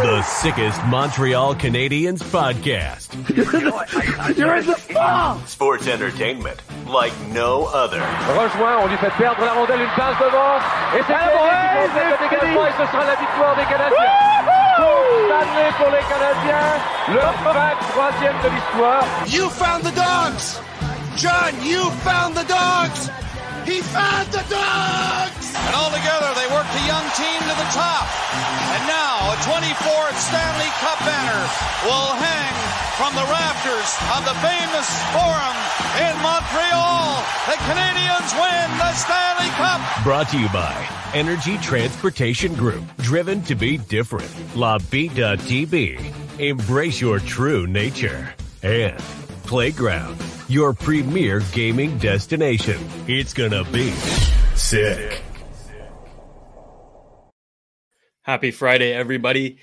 The sickest Montreal Canadiens podcast. You're in the spot! Sports entertainment like no other. Rejoint, on lui fait perdre la rondelle, une passe devant. Et c'est le dégagement et ce sera la victoire des Canadiens. Stanley pour les Canadiens, le 23e de l'histoire. You found the dogs! John, you found the dogs! He found the dogs! And all together, they worked a young team to the top. And now, a 24th Stanley Cup banner will hang from the rafters of the famous Forum in Montreal. The Canadiens win the Stanley Cup. Brought to you by Energy Transportation Group. Driven to be different. La Vida TB. Embrace your true nature. And Playground, your premier gaming destination. It's gonna be sick. Happy Friday, everybody.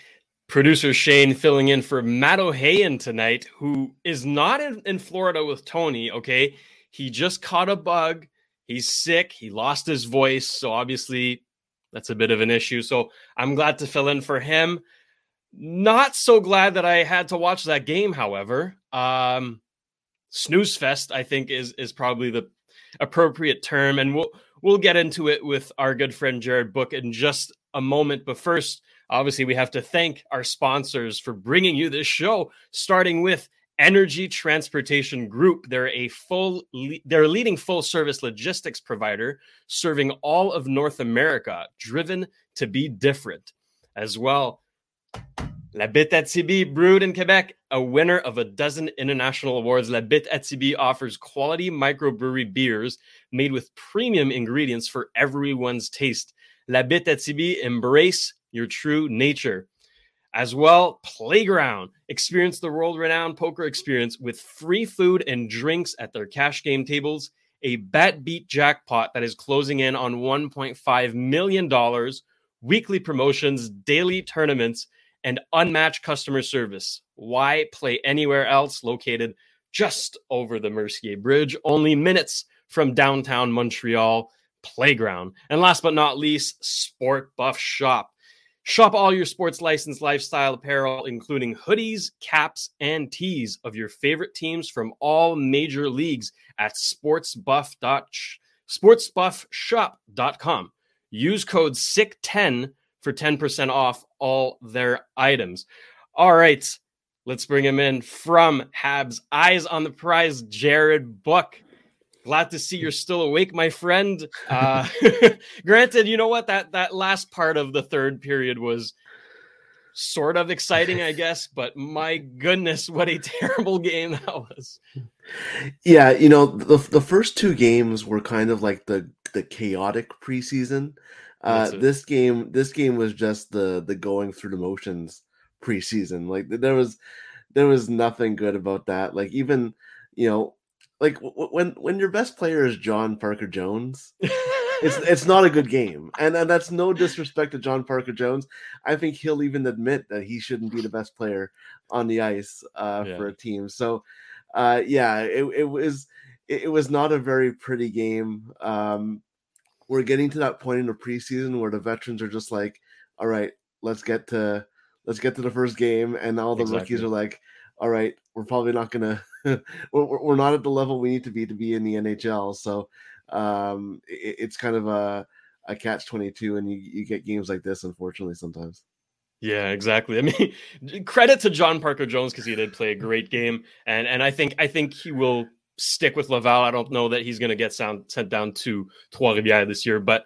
Producer Shayne filling in for Matt O'Hayan tonight, who is not in, in Florida with Tony. Okay. He just caught a bug. He's sick. He lost his voice. So obviously, that's a bit of an issue. So I'm glad to fill in for him. Not so glad that I had to watch that game, however. Um, snooze fest, I think, is is probably the appropriate term. And we'll we'll get into it with our good friend Jared Book in just a moment. But first, obviously, we have to thank our sponsors for bringing you this show, starting with Energy Transportation Group. They're a full they're a leading full service logistics provider serving all of North America, driven to be different. As well, La Bitt à Tibi, brewed in Quebec, a winner of a dozen international awards. La Bitt à Tibi offers quality microbrewery beers made with premium ingredients for everyone's taste. La Bitt à Tibi, embrace your true nature. As well, Playground. Experience the world renowned poker experience with free food and drinks at their cash game tables. A bad beat jackpot that is closing in on $1.5 million, weekly promotions, daily tournaments and unmatched customer service. Why play anywhere else located just over the Mercier Bridge, only minutes from downtown Montreal playground? And last but not least, Sport Buff Shop. Shop all your sports license lifestyle apparel, including hoodies, caps, and tees of your favorite teams from all major leagues at sportsbuff. sportsbuffshop.com. Use code SICK10 for 10% off all their items. All right, let's bring him in from Habs Eyes on the Prize, Jared Book. Glad to see you're still awake, my friend. Uh, granted, you know what that that last part of the third period was sort of exciting, I guess, but my goodness, what a terrible game that was. Yeah, you know, the the first two games were kind of like the the chaotic preseason. Uh, this game, this game was just the the going through the motions preseason. Like there was, there was nothing good about that. Like even, you know, like when when your best player is John Parker Jones, it's it's not a good game. And and that's no disrespect to John Parker Jones. I think he'll even admit that he shouldn't be the best player on the ice uh, yeah. for a team. So, uh, yeah, it it was it, it was not a very pretty game. Um, we're getting to that point in the preseason where the veterans are just like, all right, let's get to let's get to the first game, and all the exactly. rookies are like, all right, we're probably not gonna we're, we're not at the level we need to be to be in the NHL. So um, it, it's kind of a a catch twenty two, and you, you get games like this, unfortunately, sometimes. Yeah, exactly. I mean, credit to John Parker Jones because he did play a great game, and and I think I think he will stick with Laval. I don't know that he's going to get sound, sent down to Trois-Rivières this year, but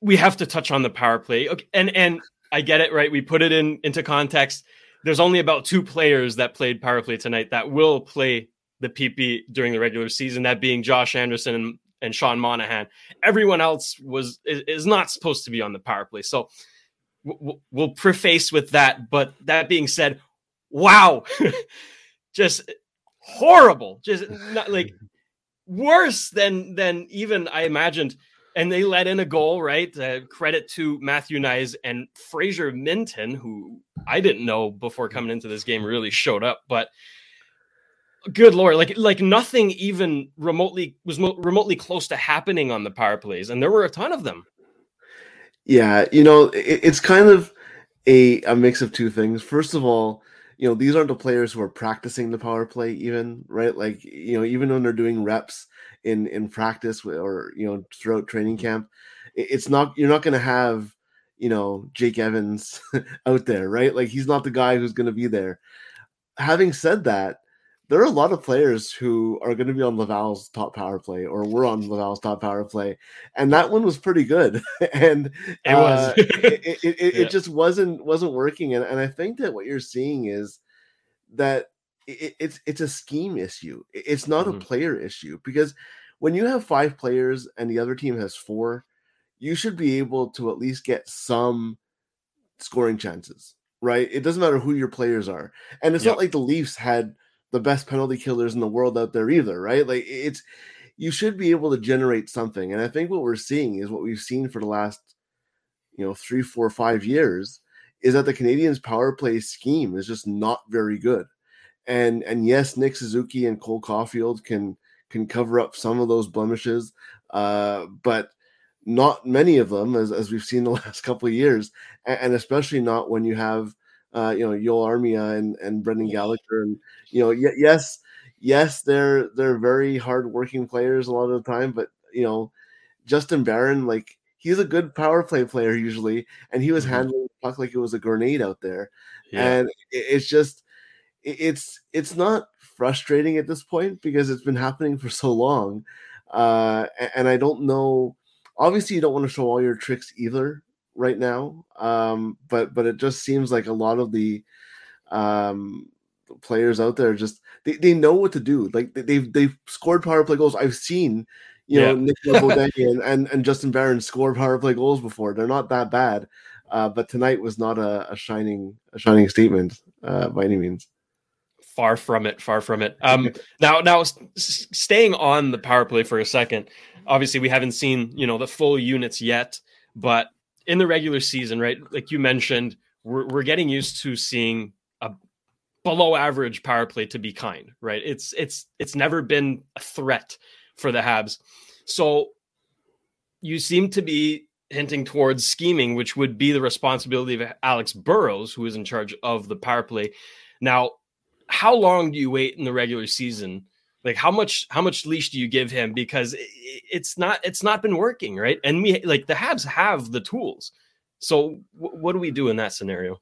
we have to touch on the power play. Okay, and and I get it, right? We put it in into context. There's only about two players that played power play tonight that will play the PP during the regular season. That being Josh Anderson and, and Sean Monahan. Everyone else was is, is not supposed to be on the power play. So we'll preface with that. But that being said, wow, just horrible, just not like worse than than even I imagined. And they let in a goal, right? Uh, credit to Matthew Knies and Fraser Minten, who I didn't know before coming into this game really showed up. But good lord, like like nothing even remotely was mo- remotely close to happening on the power plays, and there were a ton of them. Yeah, you know, it, it's kind of a a mix of two things. First of all, you know, these aren't the players who are practicing the power play, even right. Like you know, even when they're doing reps in in practice or you know throughout training camp, it's not you're not going to have you know Jake Evans out there, right? Like he's not the guy who's going to be there. Having said that, there are a lot of players who are going to be on Laval's top power play or were on Laval's top power play, and that one was pretty good. and it was, uh, it, it, it, yeah. it, just wasn't wasn't working. And, and I think that what you're seeing is that it's it's a scheme issue. It's not mm-hmm. a player issue because when you have five players and the other team has four, you should be able to at least get some scoring chances, right? It doesn't matter who your players are, and it's yep. not like the Leafs had the best penalty killers in the world out there either, right? Like it's you should be able to generate something. And I think what we're seeing is what we've seen for the last, you know, three, four, five years is that the Canadiens power play scheme is just not very good. And and yes, Nick Suzuki and Cole Caufield can can cover up some of those blemishes, uh, but not many of them, as, as we've seen the last couple of years, and, and especially not when you have uh, you know, Joel Armia and, and Brendan Gallagher. And, you know, y- yes, yes, they're they're very hardworking players a lot of the time, but you know, Justin Barron, like he's a good power play player usually, and he was mm-hmm. handling the puck like it was a grenade out there. Yeah. And it, it's just it's it's not frustrating at this point because it's been happening for so long. Uh, and I don't know. Obviously, you don't want to show all your tricks either right now. Um, but but it just seems like a lot of the um, players out there just they, they know what to do. Like they've they've scored power play goals. I've seen you yeah. know Nicolas Beaudin and, and Justin Barron score power play goals before. They're not that bad. Uh, but tonight was not a, a shining a shining statement uh, by any means. Far from it. Far from it. Um, now, now, s- staying on the power play for a second. Obviously, we haven't seen you know the full units yet, but in the regular season, right? Like you mentioned, we're, we're getting used to seeing a below average power play to be kind, right? It's it's it's never been a threat for the Habs. So you seem to be hinting towards scheming, which would be the responsibility of Alex Burrows, who is in charge of the power play. Now, how long do you wait in the regular season like how much how much leash do you give him because it's not it's not been working right and we like the habs have the tools so w- what do we do in that scenario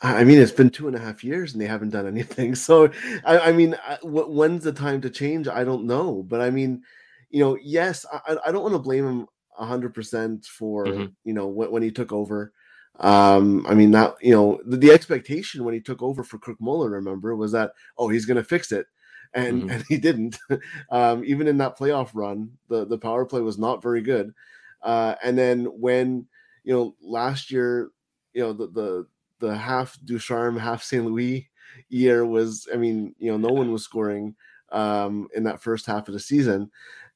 I mean, it's been two and a half years and they haven't done anything. So, I, I mean, when's the time to change? I don't know. But I mean, you know, yes, I, I don't want to blame him hundred percent for mm-hmm. you know when, when, he took over. Um, I mean, that you know, the, the, expectation when he took over for Kirk Muller, remember, was that oh, he's going to fix it and mm-hmm. and he didn't. um, even in that playoff run, the the power play was not very good. Uh, and then when you know last year, you know the the the half Ducharme, half St. Louis year was, I mean, you know, no one was scoring um, in that first half of the season.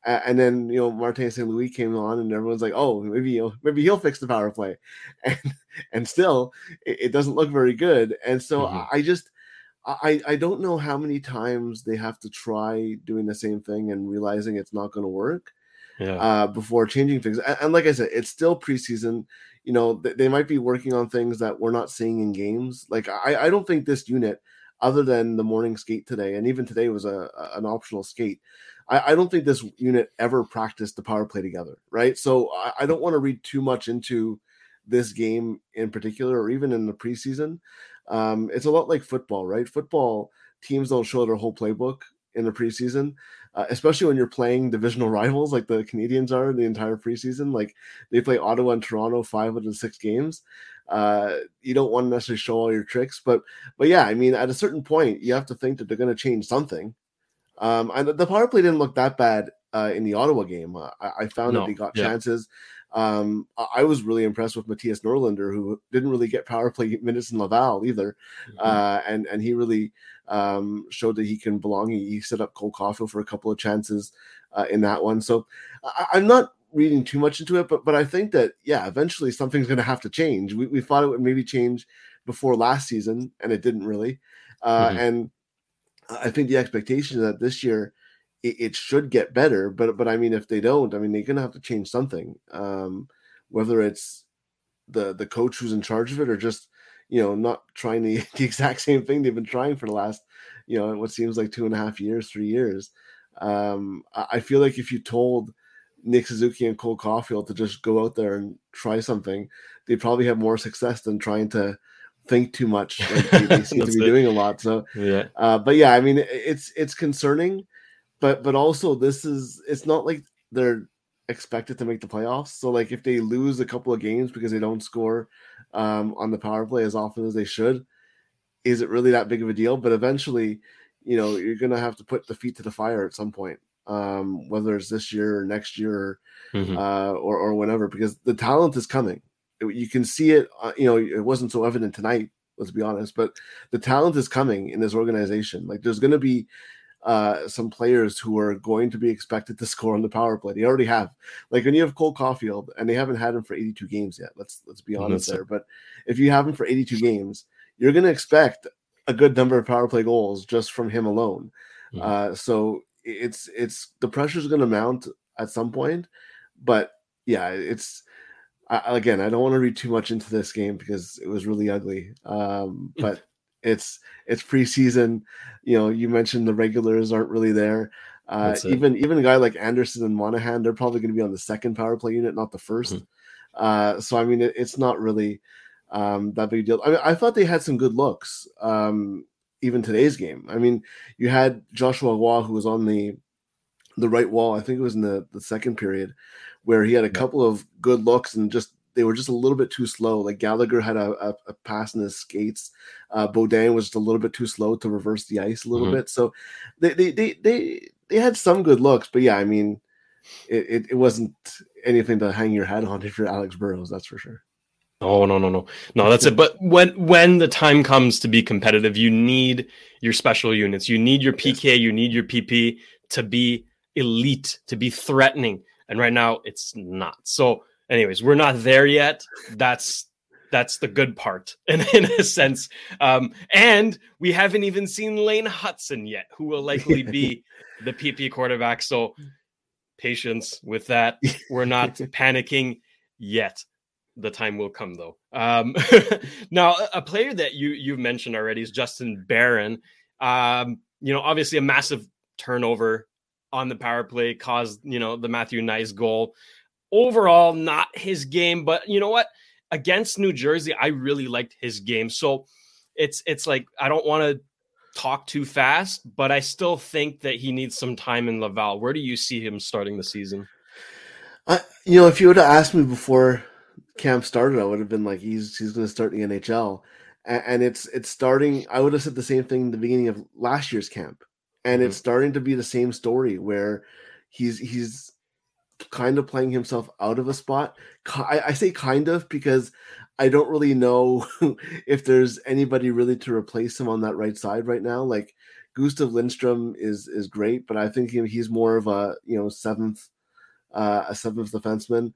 And then you know Martin St. Louis came on, and everyone's like, "Oh, maybe he'll maybe he'll fix the power play," and and still it, it doesn't look very good. And so mm-hmm. I just I, I don't know how many times they have to try doing the same thing and realizing it's not going to work yeah. uh, before changing things. And, and, like I said, it's still preseason. You know, th- they might be working on things that we're not seeing in games. Like I, I don't think this unit, other than the morning skate today, and even today was a, a an optional skate. I, I, don't think this unit ever practiced the power play together, right? So I, I don't want to read too much into this game in particular, or even in the preseason. Um, it's a lot like football, right? Football teams don't show their whole playbook in the preseason, uh, especially when you're playing divisional rivals like the Canadiens are the entire preseason. Like they play Ottawa and Toronto five out of the six games. Uh, you don't want to necessarily show all your tricks, but but yeah, I mean, at a certain point, you have to think that they're going to change something. Um, and the power play didn't look that bad uh, in the Ottawa game. Uh, I, I, found no. that they got yeah. chances. Um, I was really impressed with Mattias Norlinder, who didn't really get power play minutes in Laval either, mm-hmm. uh, and and he really um, showed that he can belong. He, he set up Cole Caufield for a couple of chances uh, in that one. So I, I'm not reading too much into it, but but I think that yeah, eventually something's going to have to change. We, we thought it would maybe change before last season, and it didn't really. Uh, mm-hmm. And I think the expectation is that this year it, it, should get better. But but I mean, if they don't, I mean, they're going to have to change something. Um, whether it's the the coach who's in charge of it, or just you know not trying the, the exact same thing they've been trying for the last you know what seems like two and a half years, three years. Um, I feel like if you told Nick Suzuki and Cole Caufield to just go out there and try something, they probably have more success than trying to think too much. Like they, they seem to be it. doing a lot. So yeah, uh, but yeah, I mean, it's it's concerning, but but also this is it's not like they're expected to make the playoffs. So like if they lose a couple of games because they don't score um, on the power play as often as they should, is it really that big of a deal? But eventually, you know, you're gonna have to put the feet to the fire at some point um, whether it's this year or next year or, mm-hmm. uh, or, or whenever, because the talent is coming. You can see it. Uh, you know, it wasn't so evident tonight. Let's be honest, but the talent is coming in this organization. Like, there's going to be uh, some players who are going to be expected to score on the power play. They already have. Like when you have Cole Caufield, and they haven't had him for 82 games yet. Let's let's be honest there. But if you have him for 82 games, you're going to expect a good number of power play goals just from him alone. Mm-hmm. Uh, so it's it's the pressure is going to mount at some point, but yeah, it's I, again I don't want to read too much into this game because it was really ugly. Um, but it's it's preseason. You know, you mentioned the regulars aren't really there. Uh, even even a guy like Anderson and Monahan, they're probably going to be on the second power play unit, not the 1st mm-hmm. Uh, so I mean, it, it's not really um, that big a deal. I mean, I thought they had some good looks. Um, even today's game. I mean, you had Joshua Roy who was on the the right wall. I think it was in the the second period where he had a couple of good looks and just they were just a little bit too slow. Like Gallagher had a, a, a pass in his skates. Uh, was just a little bit too slow to reverse the ice a little mm-hmm. bit. So they, they they they they had some good looks, but yeah, I mean, it, it, it wasn't anything to hang your hat on if you're Alex Burrows, that's for sure. Oh no no no no that's it. But when when the time comes to be competitive, you need your special units. You need your PK. You need your PP to be elite, to be threatening. And right now, it's not. So, anyways, we're not there yet. That's that's the good part in, in a sense. Um, and we haven't even seen Lane Hutson yet, who will likely be the PP quarterback. So patience with that. We're not panicking yet the time will come though. Um, now, a player that you you've mentioned already is Justin Barron. Um, you know, obviously a massive turnover on the power play caused you know the Matthew Knies goal. Overall, not his game, but you know what? Against New Jersey, I really liked his game. So it's it's like I don't want to talk too fast, but I still think that he needs some time in Laval. Where do you see him starting the season? Uh, you know, if you would have asked me before camp started, I would have been like, he's he's going to start the NHL, and, and, it's it's starting. I would have said the same thing in the beginning of last year's camp, and mm-hmm. it's starting to be the same story where he's he's kind of playing himself out of a spot. I, I say kind of because I don't really know if there's anybody really to replace him on that right side right now. Like Gustav Lindstrom is is great, but I think he's more of a you know seventh uh, a seventh defenseman.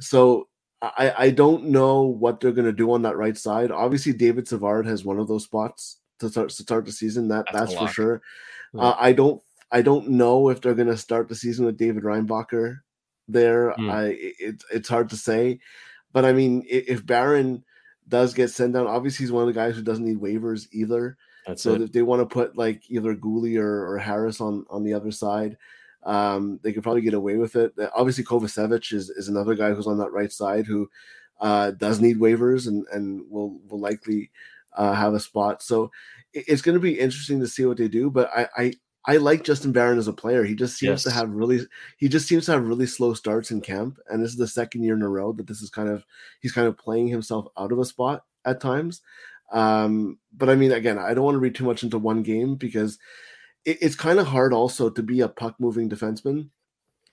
So I, I don't know what they're going to do on that right side. Obviously, David Savard has one of those spots to start to start the season. That that's, that's for sure. Yeah. Uh, I don't I don't know if they're going to start the season with David Reinbacher there. Mm. I it, it's hard to say, but I mean, if Barron does get sent down, obviously he's one of the guys who doesn't need waivers either. That's so it. if they want to put like either Guhle or, or Harris on on the other side, um, they could probably get away with it. Uh, obviously, Kovacevic is, is another guy who's on that right side who uh, does need waivers and, and will will likely uh, have a spot. So it's going to be interesting to see what they do. But I, I I like Justin Barron as a player. He just seems yes. to have really he just seems to have really slow starts in camp, and this is the second year in a row that this is kind of he's kind of playing himself out of a spot at times. Um, but I mean, again, I don't want to read too much into one game because it, it's kind of hard also to be a puck moving defenseman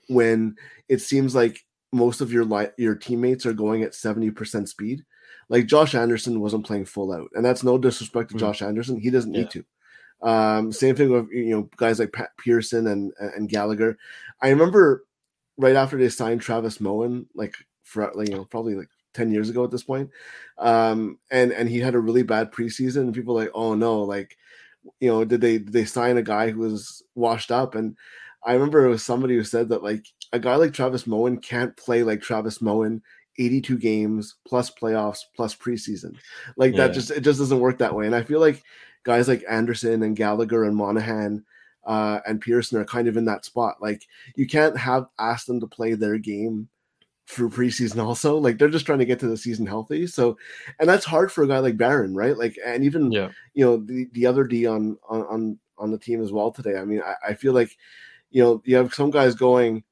when it seems like most of your li- your teammates are going at 70% speed. Like Josh Anderson wasn't playing full out, and that's no disrespect to mm. Josh Anderson. He doesn't yeah. need to. Um, same thing with you know guys like Pat Pearson and and Gallagher. I remember right after they signed Travis Moen, like for like, you know probably like 10 years ago at this point. Um, and and he had a really bad preseason and people like, oh no, like you know, did they did they sign a guy who was washed up? And I remember it was somebody who said that like a guy like Travis Moen can't play like Travis Moen 82 games plus playoffs plus preseason. Like yeah. that just it just doesn't work that way. And I feel like guys like Anderson and Gallagher and Monahan uh, and Pearson are kind of in that spot. Like you can't have ask them to play their game through preseason also. Like they're just trying to get to the season healthy. So and that's hard for a guy like Barron, right? Like and even yeah. you know the, the other D on on on the team as well today. I mean, I, I feel like you know you have some guys going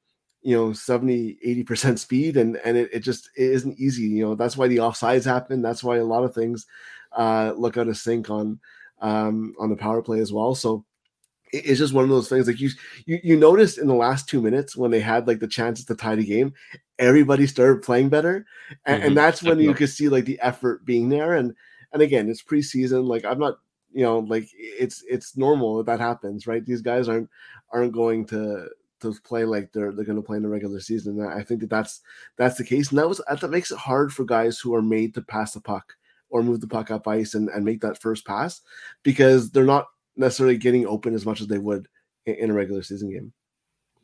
you know 70 80% speed and and it, it just it isn't easy you know that's why the offsides happen that's why a lot of things uh look out of sync on um on the power play as well so it's just one of those things like you you you noticed in the last two minutes when they had like the chances to tie the game everybody started playing better and, mm-hmm. and that's when you could see like the effort being there and and again it's preseason like i'm not you know like it's it's normal that that happens right these guys aren't aren't going to to play like they're they're going to play in the regular season and i think that that's that's the case and that was that makes it hard for guys who are made to pass the puck or move the puck up ice and, and make that first pass because they're not necessarily getting open as much as they would in, in a regular season game.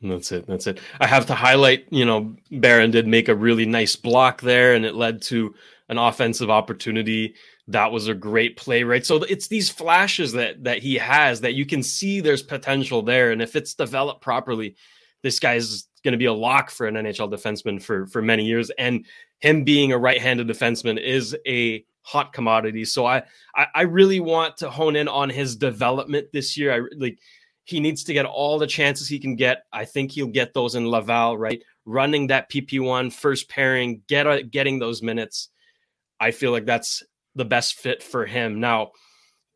That's it. That's it. I have to highlight, you know, Barron did make a really nice block there and it led to an offensive opportunity. That was a great play, right? So it's these flashes that that he has that you can see there's potential there. And if it's developed properly, this guy's going to be a lock for an NHL defenseman for for many years. And him being a right-handed defenseman is a hot commodity. So I, I, I really want to hone in on his development this year. I like he needs to get all the chances he can get. I think he'll get those in Laval, right? Running that PP1 first pairing, get getting those minutes. I feel like that's the best fit for him. Now,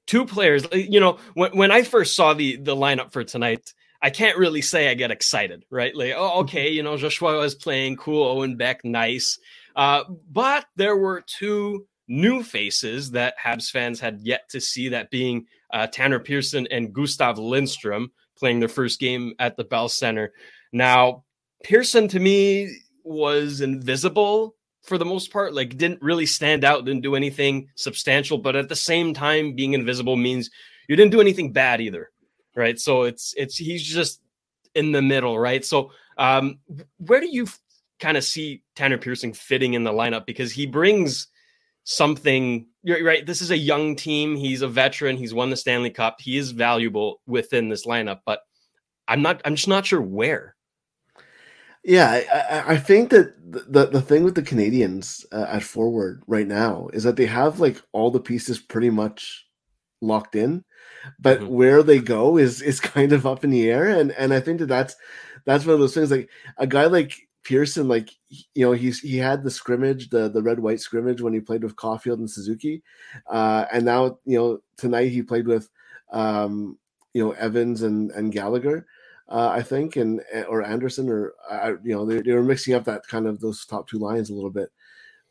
two players, you know, when, when I first saw the the lineup for tonight, I can't really say I get excited, right? Like, oh, okay, you know, Joshua was playing cool, Owen Beck, nice. Uh, but there were two new faces that Habs fans had yet to see, that being uh, Tanner Pearson and Gustav Lindstrom playing their first game at the Bell Center. Now, Pearson to me was invisible for the most part, like didn't really stand out, didn't do anything substantial, but at the same time, being invisible means you didn't do anything bad either, right? So it's it's he's just in the middle, right? So um where do you kind of see Tanner Pearson fitting in the lineup because he brings something right this is a young team he's a veteran he's won the stanley cup he is valuable within this lineup but i'm not i'm just not sure where yeah i, I think that the, the thing with the Canadiens uh, at forward right now is that they have like all the pieces pretty much locked in but mm-hmm. where they go is is kind of up in the air and and i think that that's that's one of those things like a guy like Pearson, like you know, he's he had the scrimmage, the the red white scrimmage when he played with Caufield and Suzuki, uh, and now you know tonight he played with um, you know Evans and and Gallagher, uh, I think, and or Anderson, or uh, you know they, they were mixing up that kind of those top two lines a little bit.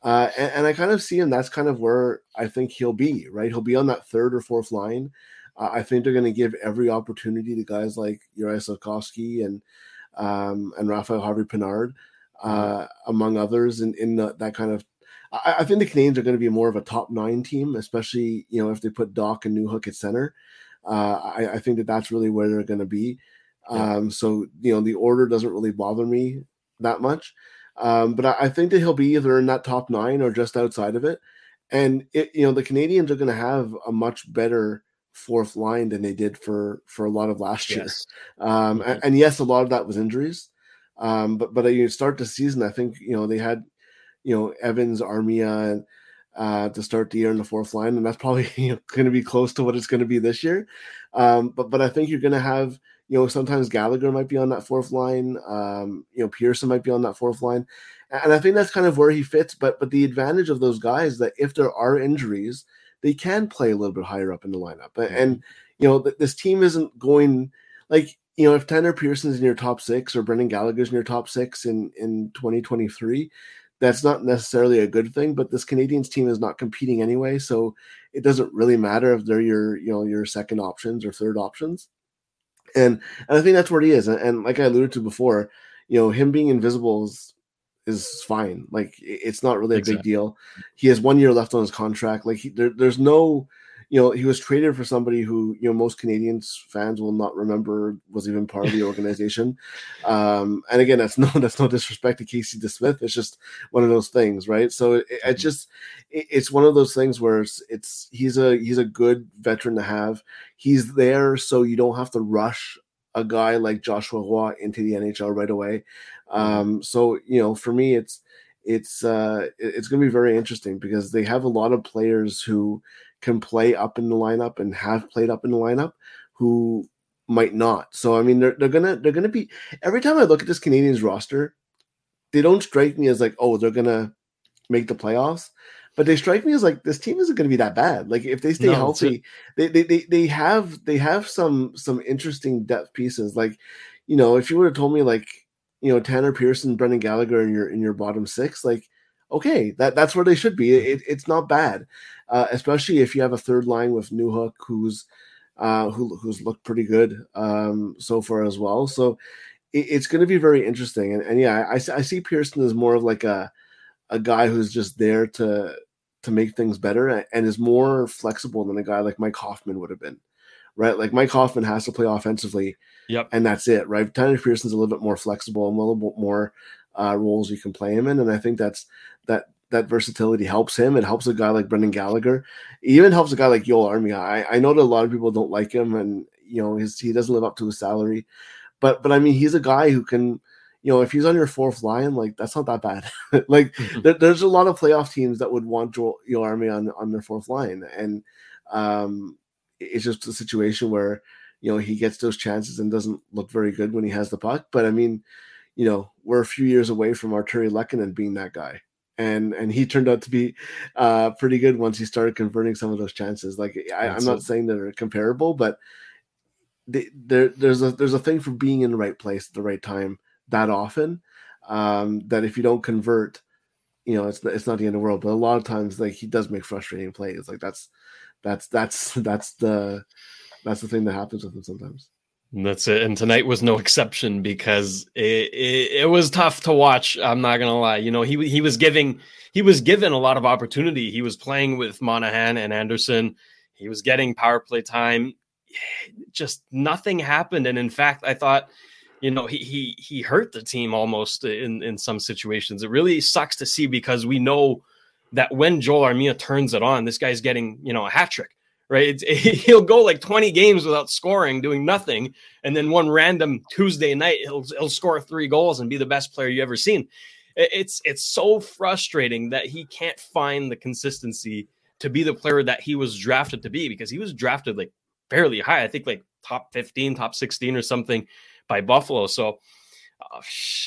Uh, and, and, I kind of see him. That's kind of where I think he'll be. Right, he'll be on that third or fourth line. Uh, I think they're going to give every opportunity to guys like Uri Slafkovsky and um, and Raphael Harvey Pinard, uh, among others, in, in the, that kind of. I, I, think the Canadiens are going to be more of a top nine team, especially you know if they put Dach and Newhook at center. Uh, I, I, think that that's really where they're going to be. Yeah. Um, so you know the order doesn't really bother me that much, um, but I, I, think that he'll be either in that top nine or just outside of it. And it, you know the Canadiens are going to have a much better fourth line than they did for for a lot of last year. Yes. Um, mm-hmm. and, and, yes, a lot of that was injuries. Um, but but you start the season, I think you know they had you know Evans, Armia, and uh, to start the year in the fourth line, and that's probably you know, going to be close to what it's going to be this year. Um, but but I think you're going to have you know sometimes Gallagher might be on that fourth line. Um, you know Pearson might be on that fourth line, and I think that's kind of where he fits. But but the advantage of those guys that if there are injuries, they can play a little bit higher up in the lineup. And you know, this team isn't going like you know if Tanner Pearson's in your top six or Brendan Gallagher's in your top six in in 2023, that's not necessarily a good thing. But this Canadiens team is not competing anyway, so it doesn't really matter if they're your you know your second options or third options. And, and I think that's where he is. And, and like I alluded to before, you know, him being invisible is is fine. Like it's not really a exactly. big deal. He has one year left on his contract. Like he, there, there's no you know, he was traded for somebody who, you know, most Canadiens fans will not remember was even part of the organization. um, and again, that's no that's no disrespect to Casey DeSmith. It's just one of those things, right? So it, it mm-hmm. just it, it's one of those things where it's, it's he's a he's a good veteran to have. He's there so you don't have to rush a guy like Joshua Roy into the NHL right away. Mm-hmm. Um, so you know, for me, it's it's uh, it's going to be very interesting because they have a lot of players who can play up in the lineup and have played up in the lineup who might not. So I mean they're they're gonna they're gonna be every time I look at this Canadiens roster, they don't strike me as like, oh, they're gonna make the playoffs. But they strike me as like this team isn't gonna be that bad. Like if they stay no, healthy, they, they they they have they have some some interesting depth pieces. Like, you know, if you would have told me like, you know, Tanner Pearson, Brendan Gallagher in your in your bottom six, like okay, that that's where they should be. It, it's not bad, uh, especially if you have a third line with Newhook, who's uh, who, who's looked pretty good um, so far as well. So it, it's going to be very interesting. And, and yeah, I, I see Pearson as more of like a a guy who's just there to to make things better and is more flexible than a guy like Mike Hoffman would have been. Right, like Mike Hoffman has to play offensively, yep, and that's it. Right, Tanner Pearson's a little bit more flexible and a little bit more uh, roles you can play him in, and I think that's that that versatility helps him. It helps a guy like Brendan Gallagher. It even helps a guy like Joel Armia. I, I know that a lot of people don't like him, and you know his he doesn't live up to his salary, but but I mean he's a guy who can. You know, if he's on your fourth line, like that's not that bad. like there, there's a lot of playoff teams that would want Joel, Joel Armia on on their fourth line, and um, it's just a situation where you know he gets those chances and doesn't look very good when he has the puck. But I mean, you know, we're a few years away from Artturi Lehkonen being that guy. And and he turned out to be uh, pretty good once he started converting some of those chances. Like I, am not saying that they're comparable, but they, there there's a there's a thing for being in the right place at the right time that often. Um, that if you don't convert, you know, it's it's not the end of the world. But a lot of times, like he does make frustrating plays. Like that's that's that's that's the that's the thing that happens with him sometimes. And that's it. And tonight was no exception because it, it, it, was tough to watch. I'm not gonna lie. You know, he he was giving he was given a lot of opportunity. He was playing with Monahan and Anderson. He was getting power play time. Just nothing happened. And in fact, I thought, you know, he he he hurt the team almost in in some situations. It really sucks to see because we know that when Joel Armia turns it on, this guy's getting you know a hat trick right? he'll go like 20 games without scoring, doing nothing, and then one random Tuesday night he'll he'll score three goals and be the best player you ever seen. It's it's so frustrating that he can't find the consistency to be the player that he was drafted to be because he was drafted like fairly high. I think like top 15, top 16 or something by Buffalo. So. Uh,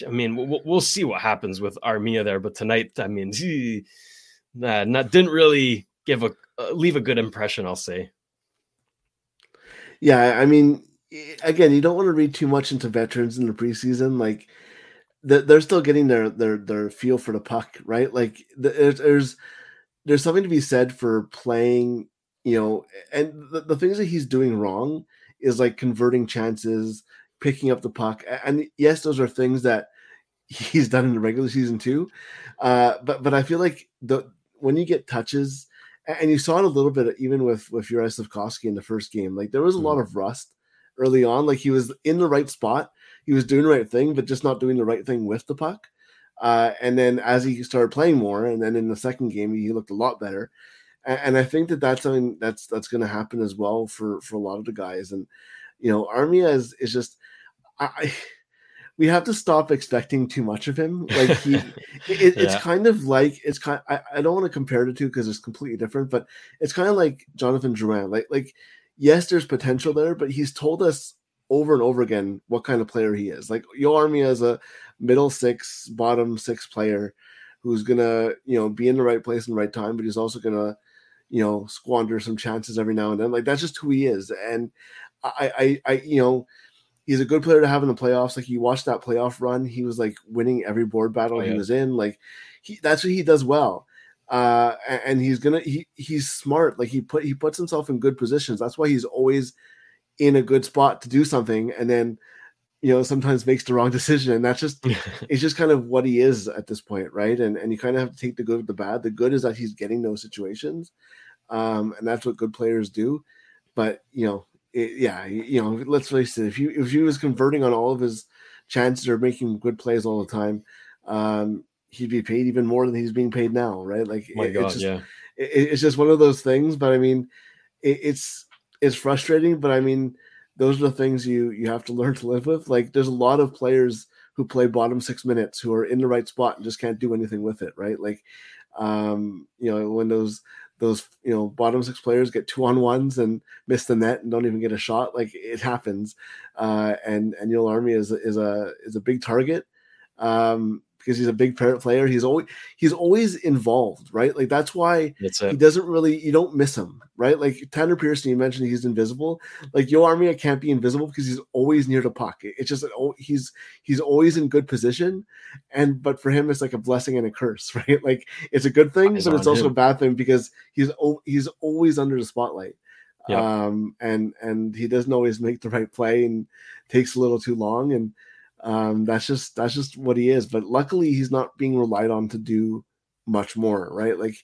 I mean, we'll, we'll, see what happens with Armia there, but tonight, I mean, uh, not didn't really give a uh, leave a good impression, I'll say. Yeah, I mean, again, you don't want to read too much into veterans in the preseason. Like, they're still getting their their their feel for the puck, right? Like, there's there's there's something to be said for playing, you know, and the, the things that he's doing wrong is like converting chances, picking up the puck, and yes, those are things that he's done in the regular season too. Uh, but but I feel like the when you get touches and you saw it a little bit even with with Juraj Slafkovsky in the first game. Like there was a mm. lot of rust early on. Like he was in the right spot, he was doing the right thing, but just not doing the right thing with the puck. Uh, and then as he started playing more, and then in the second game he looked a lot better. And, and I think that that's something that's that's going to happen as well for for a lot of the guys. And you know, Armia is is just I we have to stop expecting too much of him. Like he, it, it's kind of like it's kind. I, I don't want to compare the two because it's completely different, but it's kind of like Jonathan Drouin. Like like yes, there's potential there, but he's told us over and over again what kind of player he is. Like Yo Armia is a middle six, bottom six player who's gonna you know be in the right place in the right time, but he's also gonna you know squander some chances every now and then. Like that's just who he is, and I I, I you know he's a good player to have in the playoffs. Like you watch that playoff run, he was like winning every board battle oh, yeah. he was in. Like he, that's what he does well. Uh, and he's gonna he he's smart. Like he put he puts himself in good positions. That's why he's always in a good spot to do something, and then you know sometimes makes the wrong decision. And that's just it's just kind of what he is at this point, right? And and you kind of have to take the good with the bad. The good is that he's getting those situations, um, and that's what good players do. But you know, it, yeah, you know, let's face it. If you if he was converting on all of his chances or making good plays all the time, um, he'd be paid even more than he's being paid now, right? Like, My it, God, it's just, yeah, it, it's just one of those things. But I mean, it, it's it's frustrating. But I mean, those are the things you you have to learn to live with. Like, there's a lot of players who play bottom six minutes who are in the right spot and just can't do anything with it, right? Like, um, you know, when those those you know bottom six players get two on ones and miss the net and don't even get a shot like it happens. Uh and and Joel Armia is is a is a big target. Um because he's a big player. He's always he's always involved, right? Like that's why that's he doesn't really you don't miss him, right? Like Tanner Pearson, you mentioned he's invisible. Like Joel Armia can't be invisible because he's always near the puck. It's just oh, he's he's always in good position, and but for him it's like a blessing and a curse, right? Like it's a good thing, but it's also him. a bad thing because he's he's always under the spotlight. Um and and he doesn't always make the right play and takes a little too long and um, that's just that's just what he is. But luckily, he's not being relied on to do much more, right? Like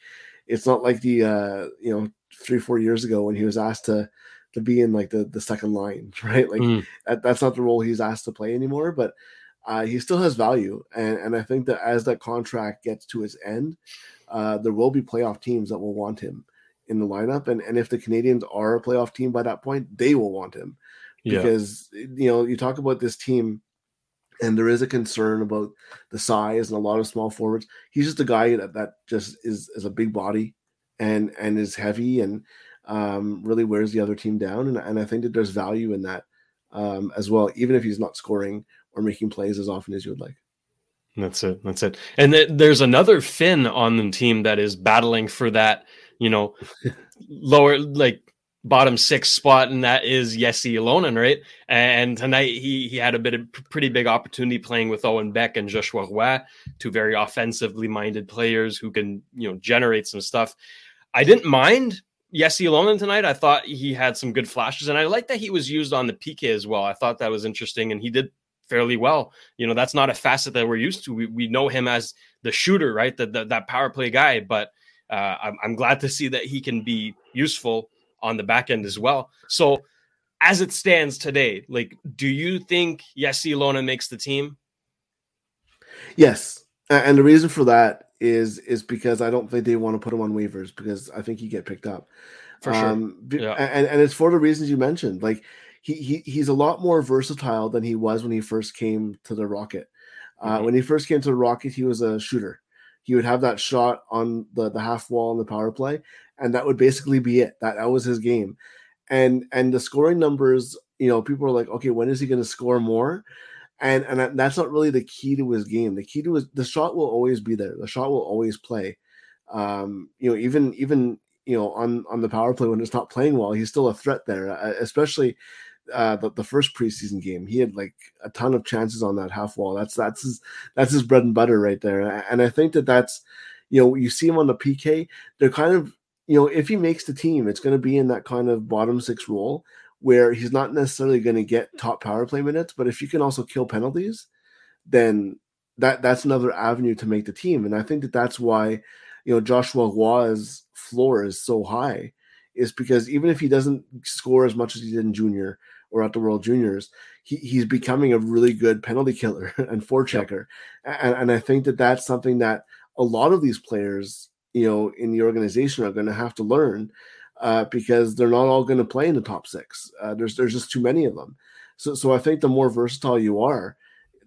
it's not like the uh, you know three four years ago when he was asked to to be in like the the second line, right? Like mm. that, that's not the role he's asked to play anymore. But uh, he still has value, and and I think that as that contract gets to its end, uh, there will be playoff teams that will want him in the lineup, and and if the Canadiens are a playoff team by that point, they will want him because yeah. you know you talk about this team and there is a concern about the size and a lot of small forwards. He's just a guy that, that just is is a big body and and is heavy and um, really wears the other team down. And, and I think that there's value in that um, as well, even if he's not scoring or making plays as often as you would like. That's it. That's it. And th- there's another Finn on the team that is battling for that, you know, lower like bottom six spot, and that is Jesse Ylönen, right? And tonight he he had a bit of pretty big opportunity playing with Owen Beck and Joshua Roy, two very offensively minded players who can you know generate some stuff. I didn't mind Jesse Ylönen tonight. I thought he had some good flashes, and I like that he was used on the PK as well. I thought that was interesting, and he did fairly well. You know, that's not a facet that we're used to. We, we know him as the shooter, right? The that power play guy, but uh, I'm, I'm glad to see that he can be useful on the back end as well. So as it stands today, like, do you think Jesse Ylönen makes the team? Yes, and the reason for that is is because I don't think they want to put him on waivers because I think he get picked up. For sure. Um, yeah. and, and it's for the reasons you mentioned. Like he, he he's a lot more versatile than he was when he first came to the Rocket. Uh, mm-hmm. When he first came to the Rocket, he was a shooter. He would have that shot on the, the half wall in the power play, and that would basically be it. That that was his game, and and the scoring numbers. You know, people are like, okay, when is he going to score more? And and that's not really the key to his game. The key to his the shot will always be there. The shot will always play. Um, you know, even even you know on on the power play when it's not playing well, he's still a threat there. Uh, especially uh, the, the first preseason game, he had like a ton of chances on that half wall. That's that's his that's his bread and butter right there. And I think that that's you know you see him on the PK. They're kind of you know, if he makes the team, it's going to be in that kind of bottom six role where he's not necessarily going to get top power play minutes, but if you can also kill penalties, then that that's another avenue to make the team. And I think that that's why, you know, Joshua Roy's floor is so high, is because even if he doesn't score as much as he did in junior or at the World Juniors, he, he's becoming a really good penalty killer and forechecker. Yep. And, and I think that that's something that a lot of these players you know in the organization are going to have to learn uh, because they're not all going to play in the top six. Uh, there's there's just too many of them. So so I think the more versatile you are,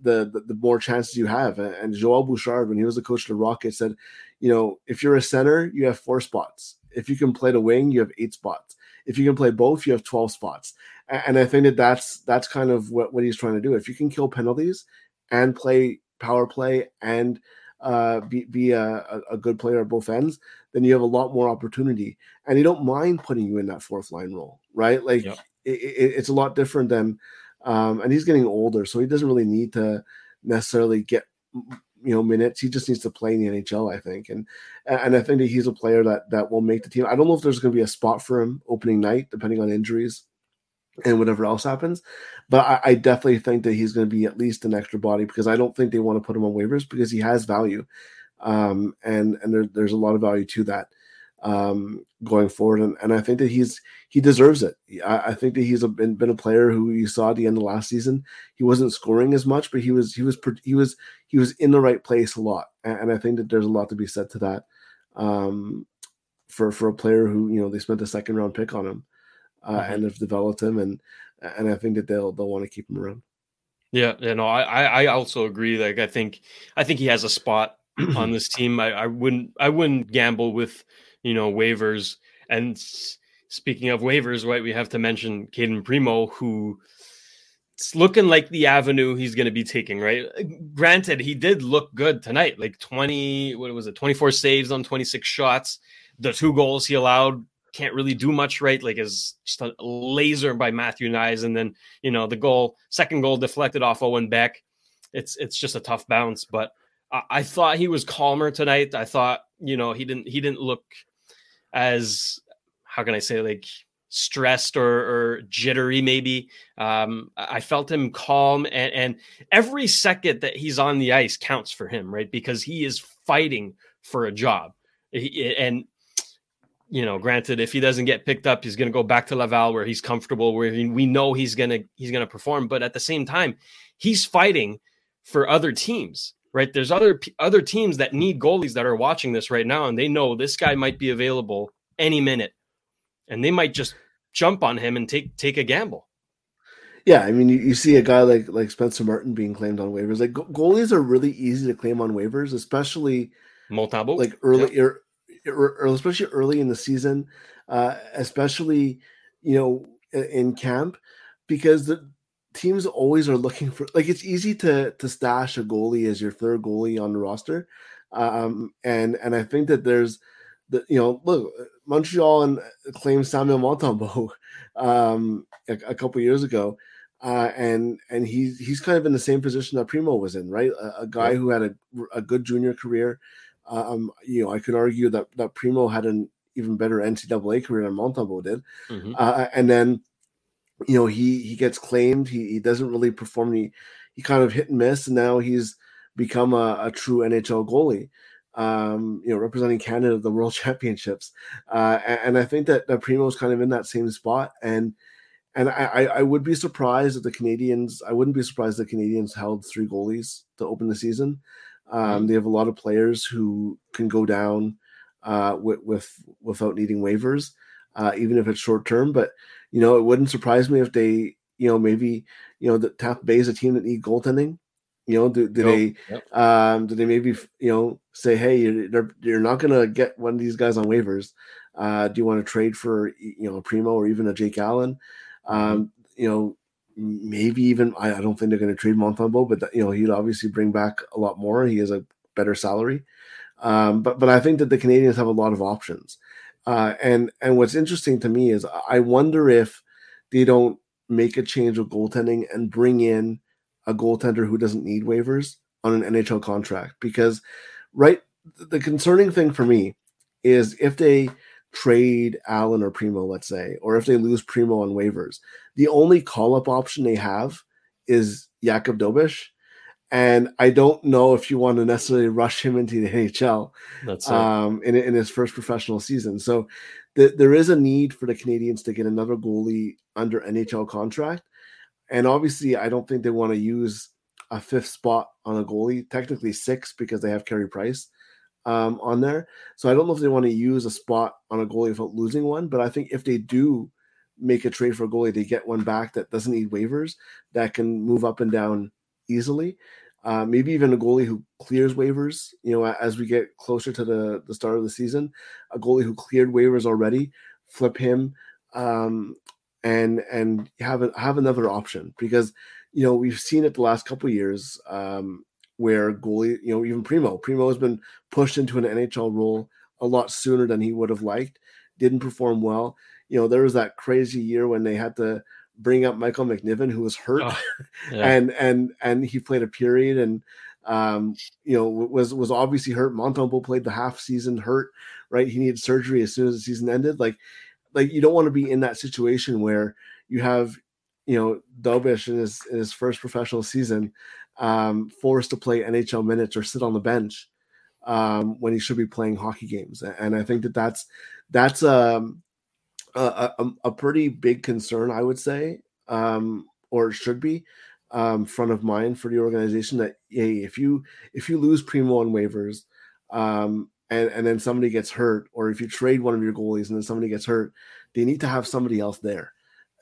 the the, the more chances you have. And, Joel Bouchard, when he was the coach of the Rockets, said, you know, if you're a center, you have four spots. If you can play the wing, you have eight spots. If you can play both, you have twelve spots. And, I think that that's that's kind of what what he's trying to do. If you can kill penalties and play power play and uh, be, be a, a good player at both ends, then you have a lot more opportunity. And they don't mind putting you in that fourth line role, right? Like yep. it, it, it's a lot different than um, and he's getting older, so he doesn't really need to necessarily get you know minutes. He just needs to play in the NHL, I think, and and I think that he's a player that that will make the team. I don't know if there's going to be a spot for him opening night, depending on injuries and whatever else happens. But I, I definitely think that he's going to be at least an extra body because I don't think they want to put him on waivers because he has value, um, and and there, there's a lot of value to that um, going forward. And, and I think that he's he deserves it. I, I think that he's a, been, been a player who you saw at the end of last season. He wasn't scoring as much, but he was he was he was he was in the right place a lot. And, and I think that there's a lot to be said to that um, for for a player who you know they spent a second round pick on him uh, mm-hmm. and have developed him and and I think that they'll they'll want to keep him around. Yeah, you know, I I also agree. Like I think I think he has a spot on this team. I, I wouldn't I wouldn't gamble with you know, waivers. And speaking of waivers, right, we have to mention Cayden Primeau, who it's looking like the avenue he's going to be taking, right? Granted, he did look good tonight, like 20, what was it, 24 saves on 26 shots. The two goals he allowed can't really do much right, like is just a laser by Matthew Knies. And then, you know, the goal, second goal deflected off Owen Beck. It's it's just a tough bounce, but I, I thought he was calmer tonight. I thought, you know, he didn't he didn't look as how can I say like stressed or, or jittery maybe um, i felt him calm and, and, every second that he's on the ice counts for him right because he is fighting for a job he, and you know granted if he doesn't get picked up he's going to go back to laval where he's comfortable where we know he's going to he's going to perform but at the same time he's fighting for other teams right? There's other other teams that need goalies that are watching this right now, and they know this guy might be available any minute, and they might just jump on him and take take a gamble. Yeah, I mean, you, you see a guy like like Spencer Martin being claimed on waivers. Like goalies are really easy to claim on waivers, especially Montembeault. like early, yeah. er, especially early in the season, uh, especially you know in camp, because the teams always are looking for like it's easy to to stash a goalie as your third goalie on the roster um and and i think that there's the you know look montreal and claimed samuel montembeault um a, a couple years ago uh, and and he's he's kind of in the same position that Primeau was in, right? A, a guy yeah. who had a, a good junior career. Um, you know, I could argue that that Primeau had an even better NCAA career than Montembeault did, mm-hmm. uh, and then you know he he gets claimed he, he doesn't really perform he he kind of hit and miss and now he's become a, a true nhl goalie um you know representing canada at the world championships uh and, and, i think that, that Primeau's kind of in that same spot and and I, I would be surprised if the Canadiens. I wouldn't be surprised the Canadiens held three goalies to open the season. Um, mm-hmm. They have a lot of players who can go down uh, with, with without needing waivers, uh, even if it's short term. But you know, it wouldn't surprise me if they, you know, maybe, you know, the Tampa Bay is a team that need goaltending. You know, do, do they, yep. um, do they maybe, you know, say, hey, you're, you're not going to get one of these guys on waivers. Uh, do you want to trade for, you know, a Primeau or even a Jake Allen? Mm-hmm. Um, you know, maybe even, I, I don't think they're going to trade Montembeault, but, you know, he'd obviously bring back a lot more. He has a better salary. Um, but, but I think that the Canadiens have a lot of options. Uh, and and what's interesting to me is I wonder if they don't make a change of goaltending and bring in a goaltender who doesn't need waivers on an NHL contract because right the concerning thing for me is if they trade Allen or Primeau, let's say, or if they lose Primeau on waivers, the only call up option they have is Jakub Dobeš. And I don't know if you want to necessarily rush him into the NHL um, in, in his first professional season. So th- there is a need for the Canadiens to get another goalie under NHL contract. And obviously, I don't think they want to use a fifth spot on a goalie, technically six because they have Carey Price um, on there. So I don't know if they want to use a spot on a goalie without losing one. But I think if they do make a trade for a goalie, they get one back that doesn't need waivers, that can move up and down easily. Uh, maybe even a goalie who clears waivers. You know, as we get closer to the the start of the season, a goalie who cleared waivers already, flip him, um, and and have a, have another option because you know we've seen it the last couple years um, where goalie, you know, even Primeau, Primeau has been pushed into an NHL role a lot sooner than he would have liked. Didn't perform well. You know, there was that crazy year when they had to bring up Michael McNiven, who was hurt, oh, yeah. and and and he played a period, and um, you know was was obviously hurt. Montembeault played the half season hurt, right? He needed surgery as soon as the season ended. Like, like you don't want to be in that situation where you have, you know, Dobeš in his in his first professional season, um, forced to play NHL minutes or sit on the bench um, when he should be playing hockey games. And I think that that's that's um, a, a, pretty big concern, I would say, um, or should be um, front of mind for the organization. That hey, if you if you lose Primeau on waivers, um, and and then somebody gets hurt, or if you trade one of your goalies and then somebody gets hurt, they need to have somebody else there.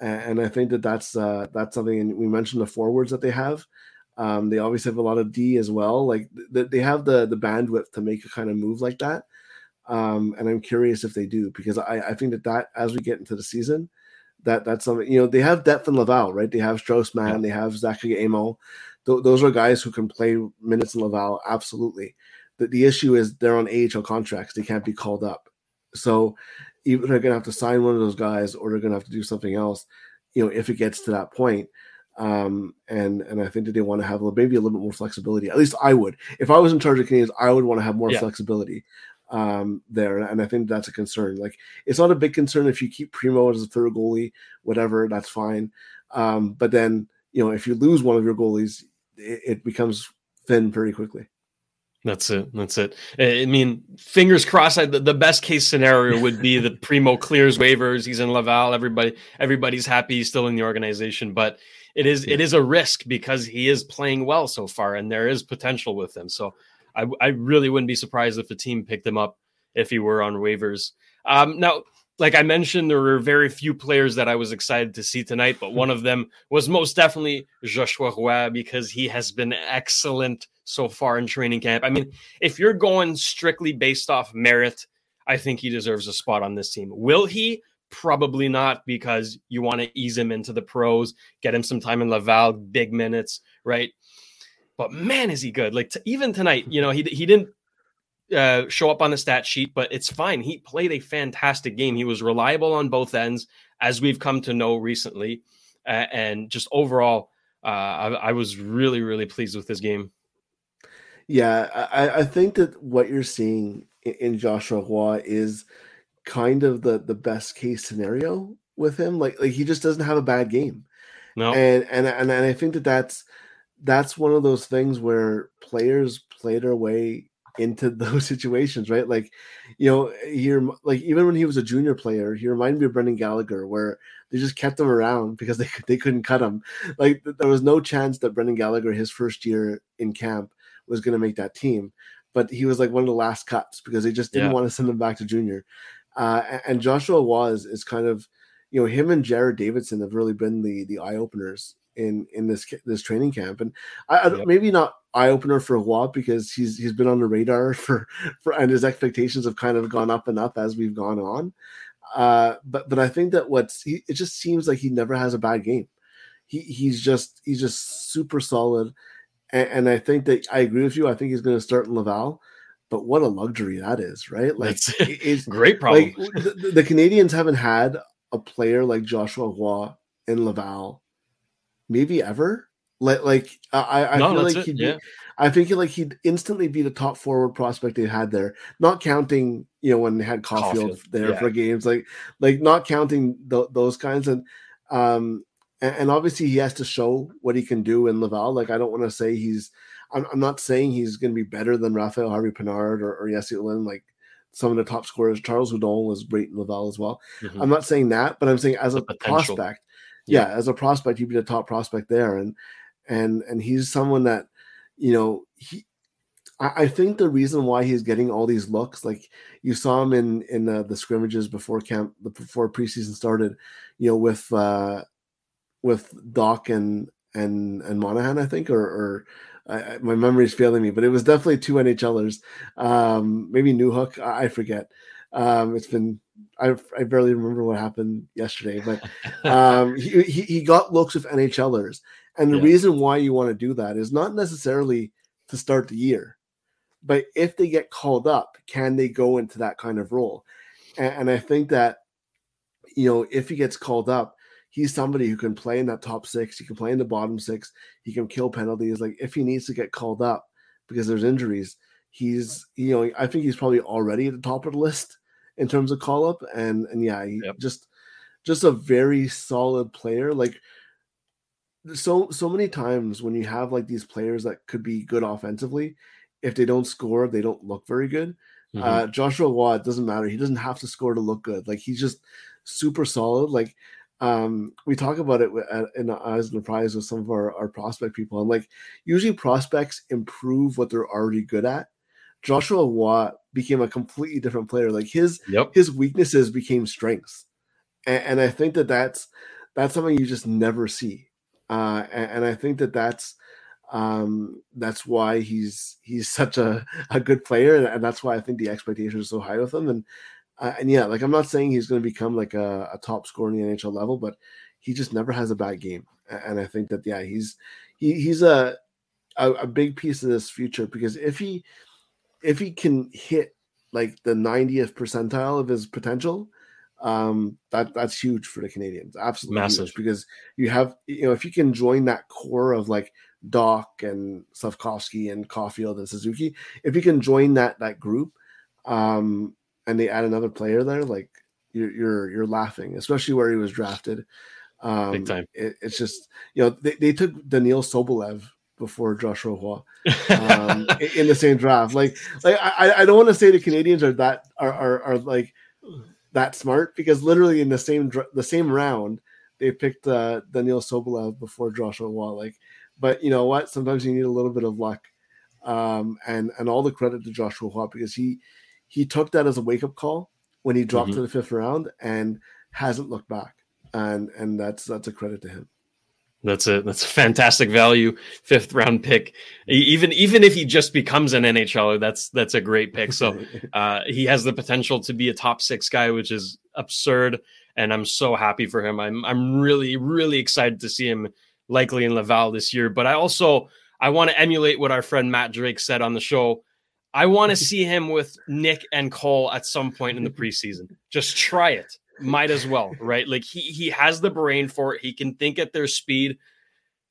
And, and I think that that's uh, that's something. And we mentioned the forwards that they have. Um, they obviously have a lot of D as well. Like th- they have the the bandwidth to make a kind of move like that. Um, and I'm curious if they do because I, I think that that as we get into the season, that that's something you know they have depth in Laval, right? They have Strauss-Mann, yeah. they have Zachary Amo. Th- those are guys who can play minutes in Laval, absolutely. The, the issue is they're on AHL contracts; they can't be called up. So either they're going to have to sign one of those guys, or they're going to have to do something else. You know, if it gets to that point. Um, and and I think that they want to have maybe a little bit more flexibility. At least I would. If I was in charge of Canadiens, I would want to have more yeah. flexibility um, there, and I think that's a concern. Like it's not a big concern if you keep Primeau as a third goalie, whatever, that's fine. Um, but then you know if you lose one of your goalies, it, it becomes thin very quickly. That's it. That's it. I mean, fingers crossed. The, the best case scenario would be that Primeau clears waivers. He's in Laval. Everybody, everybody's happy. He's still in the organization, but it is yeah. it is a risk because he is playing well so far, and there is potential with him. So I, I really wouldn't be surprised if the team picked him up if he were on waivers. Um, now, like I mentioned, there were very few players that I was excited to see tonight, but one of them was most definitely Joshua Roy because he has been excellent so far in training camp. I mean, if you're going strictly based off merit, I think he deserves a spot on this team. Will he? Probably not because you want to ease him into the pros, get him some time in Laval, big minutes, right? But man, is he good! Like t- even tonight, you know, he he didn't uh, show up on the stat sheet, but it's fine. He played a fantastic game. He was reliable on both ends, as we've come to know recently, uh, and just overall, uh, I, I, was really really pleased with this game. Yeah, I, I think that what you're seeing in, Joshua Roy is kind of the the best case scenario with him. Like like he just doesn't have a bad game. No, and and and, and I think that that's that's one of those things where players play their way into those situations, right? Like, you know, here, like even when he was a junior player, he reminded me of Brendan Gallagher, where they just kept him around because they they couldn't cut him. Like there was no chance that Brendan Gallagher, his first year in camp, was going to make that team, but he was like one of the last cuts because they just didn't yeah. want to send him back to junior. Uh, and Joshua was is kind of, you know, him and Jared Davidson have really been the the eye openers in in this this training camp, and I, yep. maybe not eye opener for a while because he's he's been on the radar for for and his expectations have kind of gone up and up as we've gone on. Uh, but but I think that what's he, it just seems like he never has a bad game. He he's just he's just super solid, and, and I think that I agree with you. I think he's going to start in Laval. But what a luxury that is, right? Like it's great problem. Like, the, the Canadiens haven't had a player like Joshua Roy in Laval maybe ever. Like, like I, I no, feel like he'd yeah. be, I think like he'd instantly be the top forward prospect they had there. Not counting, you know, when they had Caufield, Caufield there yeah. for games, like, like not counting th- those kinds. And, um, and, and, obviously he has to show what he can do in Laval. Like, I don't want to say he's, I'm, I'm, not saying he's going to be better than Raphael Harvey Pinard or, or Jesse Lynn, like some of the top scorers. Charles Hudon was great in Laval as well. Mm-hmm. I'm not saying that, but I'm saying as the a potential. prospect, yeah, as a prospect, he'd be the top prospect there, and and and he's someone that you know he. I, think the reason why he's getting all these looks, like you saw him in in uh, the scrimmages before camp, the before preseason started, you know, with uh with Dach and and and Monahan, I think, or or I, my memory is failing me, but it was definitely two NHLers. Um, maybe Newhook, I, I forget. Um, it's been I, I barely remember what happened yesterday, but um, he, he, he got looks with NHLers, and the yeah. reason why you want to do that is not necessarily to start the year, but if they get called up, can they go into that kind of role? And, and I think that you know if he gets called up, he's somebody who can play in that top six. He can play in the bottom six. He can kill penalties. Like if he needs to get called up because there's injuries, he's you know I think he's probably already at the top of the list in terms of call up. And and yeah, he yep. just just a very solid player. Like so so many times when you have like these players that could be good offensively, if they don't score, they don't look very good. Mm-hmm. Uh, Joshua Watt doesn't matter. He doesn't have to score to look good. Like he's just super solid. Like um, we talk about it in and the Prize with some of our, our prospect people, and like usually prospects improve what they're already good at. Joshua Watt became a completely different player. Like his yep. his weaknesses became strengths, and, and, I think that that's that's something you just never see. Uh, and, and I think that that's um, that's why he's he's such a, a good player, and that's why I think the expectations are so high with him. And uh, and yeah, like I'm not saying he's going to become like a, a, top scorer in the NHL level, but he just never has a bad game. And I think that yeah, he's he, he's a, a, a big piece of this future because if he if he can hit like the 90th percentile of his potential, um, that that's huge for the Canadiens. Absolutely massive huge because you have you know if you can join that core of like Dach and Slafkovsky and Caufield and Suzuki, if you can join that that group, um, and they add another player there, like you're you're, you're laughing, especially where he was drafted. Um, Big time. It, it's just you know they, they took Daniil Sobolev before Joshua Roy um, in the same draft. Like like I, I don't want to say the Canadiens are that are, are, are like that smart because literally in the same the same round they picked uh, Daniil Sobolev before Joshua Roy. Like, but you know what? Sometimes you need a little bit of luck. Um, and and all the credit to Joshua Roy because he he took that as a wake up call when he dropped mm-hmm. to the fifth round and hasn't looked back. And and that's that's a credit to him. That's a that's a fantastic value fifth round pick. Even even if he just becomes an NHLer, that's that's a great pick. So uh, he has the potential to be a top six guy, which is absurd. And I'm so happy for him. I'm I'm really really excited to see him likely in Laval this year. But I also I want to emulate what our friend Matt Drake said on the show I want to see him with Nick and Cole at some point in the preseason. Just try it. Might as well, right? Like he he has the brain for it. He can think at their speed.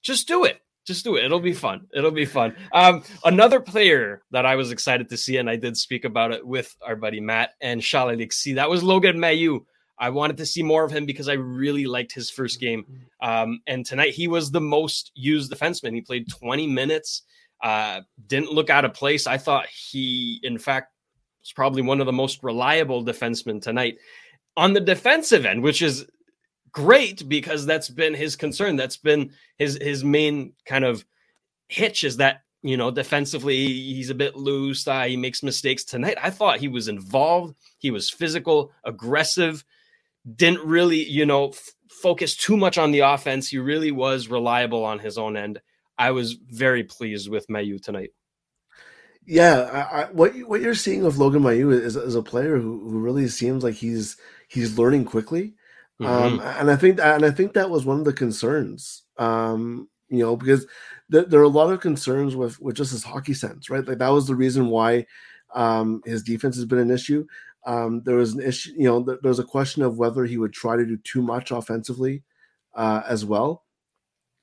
Just do it. Just do it. It'll be fun. It'll be fun. Um, another player that I was excited to see, and I did speak about it with our buddy Matt and See That was Logan Mailloux. I wanted to see more of him because I really liked his first game. Um, and tonight he was the most used defenseman. He played 20 minutes. Uh, didn't look out of place. I thought he, in fact, was probably one of the most reliable defensemen tonight. On the defensive end, which is great because that's been his concern. That's been his his main kind of hitch is that you know defensively he's a bit loose. Uh, he makes mistakes tonight. I thought he was involved. He was physical, aggressive. Didn't really you know f- focus too much on the offense. He really was reliable on his own end. I was very pleased with Mailloux tonight. Yeah, I, I, what what you're seeing of Logan Mailloux is, is a player who, who really seems like he's he's learning quickly, um, mm-hmm. um, and I think and I think that was one of the concerns. Um, you know, because th- there are a lot of concerns with with just his hockey sense, right? Like that was the reason why um, his defense has been an issue. Um, there was an issue, you know, th- there was a question of whether he would try to do too much offensively uh, as well,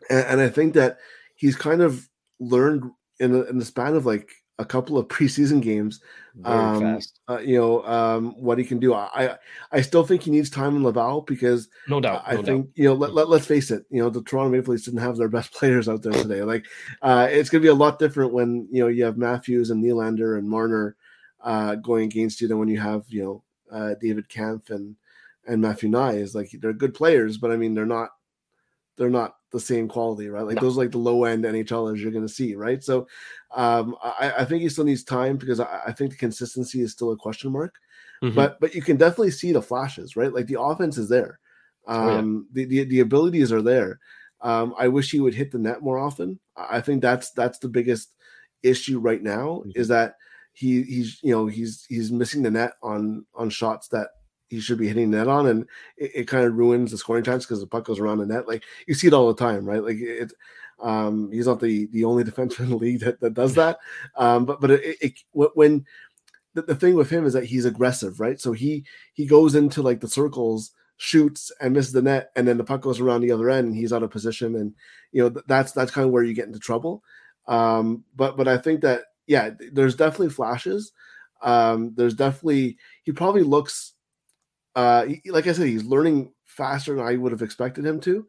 and, and I think that he's kind of learned in, in the span of like a couple of preseason games, um, uh, you know, um, what he can do. I, I still think he needs time in Laval because no doubt, I no think doubt. you know. Let, let us face it. You know, the Toronto Maple Leafs didn't have their best players out there today. Like, uh, it's going to be a lot different when you know you have Matthews and Nylander and Marner uh, going against you than when you have you know uh, David Kampf and and Matthew Knies Like, they're good players, but I mean, they're not they're not the same quality, right? Like no. those are like the low end NHLers you're going to see, right? So um, I, I, think he still needs time because I, I, think the consistency is still a question mark. Mm-hmm. But but you can definitely see the flashes, right? Like the offense is there, um, oh, yeah. Um, the, the the abilities are there. Um, I wish he would hit the net more often. I think that's that's the biggest issue right now mm-hmm. is that he he's you know he's he's missing the net on on shots that he should be hitting net on, and it, it kind of ruins the scoring chance because the puck goes around the net. Like you see it all the time, right? Like it. Um, he's not the the only defenseman in the league that, that does that. Um, but but it, it when the, the thing with him is that he's aggressive, right? So he he goes into like the circles shoots and misses the net, and then the puck goes around the other end and he's out of position, and you know that's that's kind of where you get into trouble. Um, but but I think that yeah, there's definitely flashes. Um, there's definitely he probably looks uh, he, like I said, he's learning faster than I would have expected him to.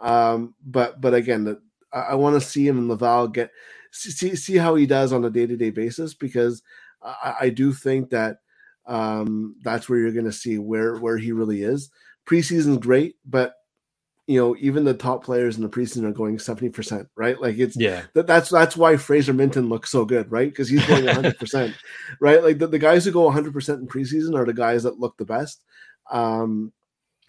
Um, but but again, the, I, I want to see him in Laval get see see how he does on a day to day basis because I, I, do think that um, that's where you're going to see where where he really is. Preseason's great, but you know even the top players in the preseason are going 70% right? Like it's yeah. that, that's that's why fraser Minten looks so good right? Because he's going 100% right? Like the, the guys who go 100% in preseason are the guys that look the best um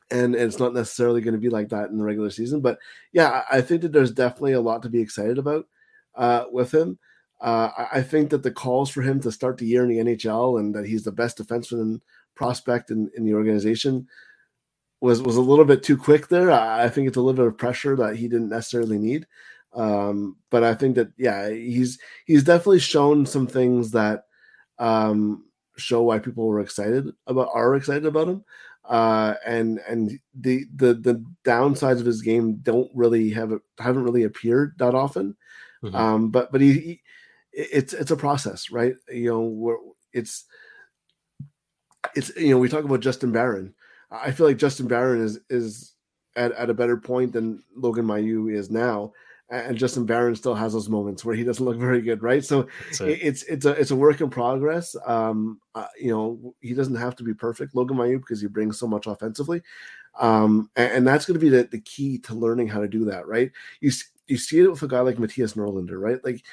and, it's not necessarily going to be like that in the regular season but yeah I, I think that there's definitely a lot to be excited about uh with him uh, I think that the calls for him to start the year in the NHL and that he's the best defenseman prospect in, in the organization was was a little bit too quick there. I, think it's a little bit of pressure that he didn't necessarily need. Um, but I think that yeah, he's he's definitely shown some things that um, show why people were excited about are excited about him. Uh, and and the the the downsides of his game don't really have haven't really appeared that often. Mm-hmm. Um, but but he, he, it's it's a process, right? You know, it's it's you know we talk about Justin Barron. I feel like Justin Barron is is at, at a better point than Logan Mailloux is now. And Justin Barron still has those moments where he doesn't look very good, right? So it. it's it's a it's a work in progress. Um, uh, you know, he doesn't have to be perfect, Logan Mailloux, because he brings so much offensively, um, and, and that's going to be the, the key to learning how to do that, right? You you see it with a guy like Mattias Norlinder, right? Like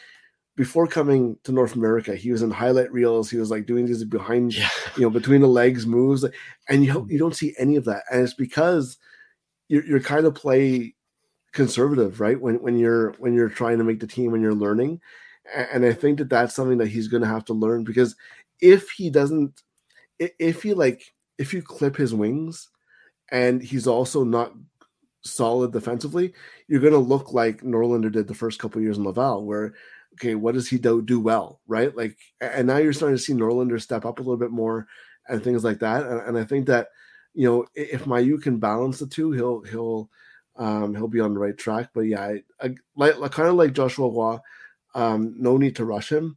before coming to North America, he was in highlight reels. He was like doing these behind, yeah. you know, between the legs moves, and you you don't see any of that. And it's because you're, you're kind of play conservative, right? When when you're when you're trying to make the team, when you're learning, and I think that that's something that he's going to have to learn because if he doesn't, if he like if you clip his wings, and he's also not solid defensively, you're going to look like Norlinder did the first couple years in Laval, where okay, what does he do, do well, right? Like, and now you're starting to see Norlinder step up a little bit more and things like that. And, and I think that, you know, if Mailloux can balance the two, he'll, he'll, um, he'll be on the right track. But yeah, I, I like, like kind of like Joshua Roy, um, no need to rush him.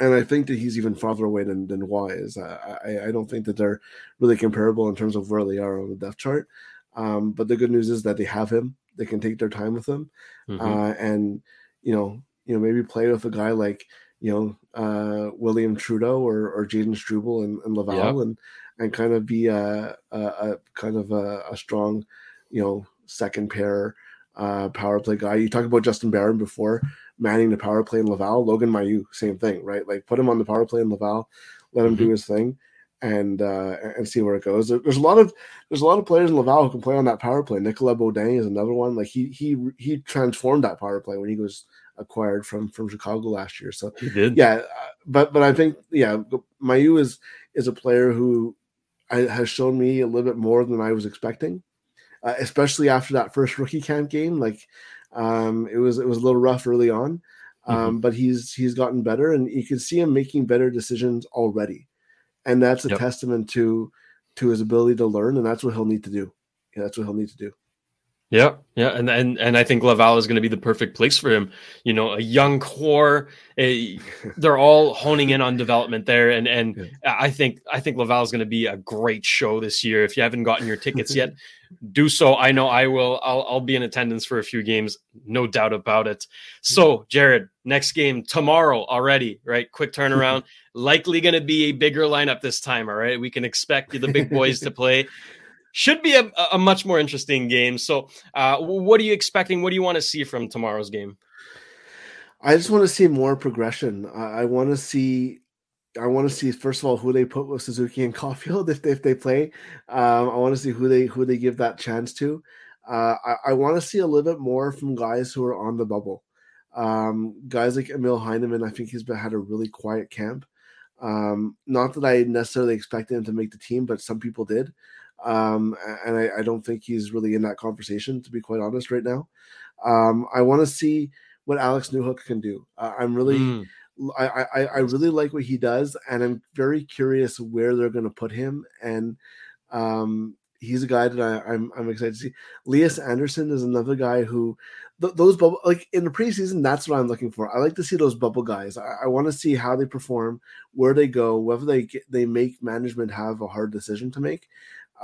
And I think that he's even farther away than, than Roy is. I, I, I don't think that they're really comparable in terms of where they are on the depth chart. Um, but the good news is that they have him. They can take their time with him. Mm-hmm. Uh, and, you know, you know, maybe play with a guy like, you know, uh, William Trudeau or, or Jayden Struble and, and Laval and, and kind of be a, a, a kind of a, a, strong, you know, second pair uh, power play guy. You talked about Justin Barron before manning the power play in Laval. Logan Mailloux, same thing, right? Like put him on the power play in Laval, let him mm-hmm. do his thing and uh, and see where it goes. There's a lot of there's a lot of players in Laval who can play on that power play. Nicolas Beaudin is another one. Like he he he transformed that power play when he was acquired from from Chicago last year. So he did, yeah. Uh, but but I think yeah, Mailloux is is a player who has shown me a little bit more than I was expecting, uh, especially after that first rookie camp game. Like um, it was it was a little rough early on, um, mm-hmm. but he's he's gotten better, and you can see him making better decisions already, and that's a yep. testament to to his ability to learn, and that's what he'll need to do. Yeah, that's what he'll need to do. Yeah, yeah, and and and I think Laval is going to be the perfect place for him. You know, a young core. Eh, a, they're all honing in on development there, and and yeah. I think I think Laval is going to be a great show this year. If you haven't gotten your tickets yet, do so. I know I will. I'll I'll be in attendance for a few games, no doubt about it. So, Jared, next game tomorrow already, right? Quick turnaround. Likely going to be a bigger lineup this time. All right, we can expect the big boys to play should be a, a much more interesting game. So, uh, what are you expecting? What do you want to see from tomorrow's game? I just want to see more progression. I, I want to see. I want to see first of all who they put with Suzuki and Caufield if they, if they play. Um, I want to see who they who they give that chance to. Uh, I, I want to see a little bit more from guys who are on the bubble. Um, guys like Emil Heineman, I think he's been had a really quiet camp. Um, not that I necessarily expected him to make the team, but some people did. Um, and I, I, don't think he's really in that conversation, to be quite honest, right now. Um, I want to see what Alex Newhook can do. Uh, I'm really, mm. I, I, I, really like what he does, and I'm very curious where they're going to put him. And um, he's a guy that I, am I'm, I'm excited to see. Lias Andersson is another guy who th- those bubble like in the preseason. That's what I'm looking for. I like to see those bubble guys. I, I want to see how they perform, where they go, whether they get, they make management have a hard decision to make.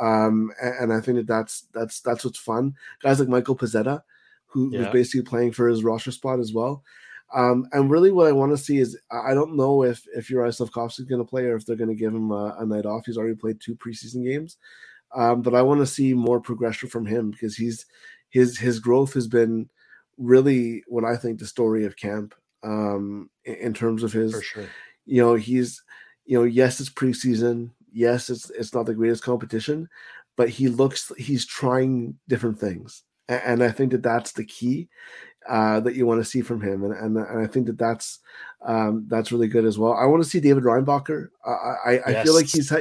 Um, and, and I think that that's that's that's what's fun. Guys like Michael Pezzetta, who yeah. was basically playing for his roster spot as well. Um, and really, what I want to see is I don't know if if Uri Slafkovsky is going to play or if they're going to give him a, a, night off. He's already played two preseason games, um, but I want to see more progression from him because he's his his growth has been really what I think the story of camp um, in, in terms of his. Sure. You know, he's you know yes, it's preseason. Yes, it's it's not the greatest competition, but he looks he's trying different things and I think that that's the key uh, that you want to see from him, and and, and I think that that's um, that's really good as well. I want to see David Reinbacher. I I yes. feel like he's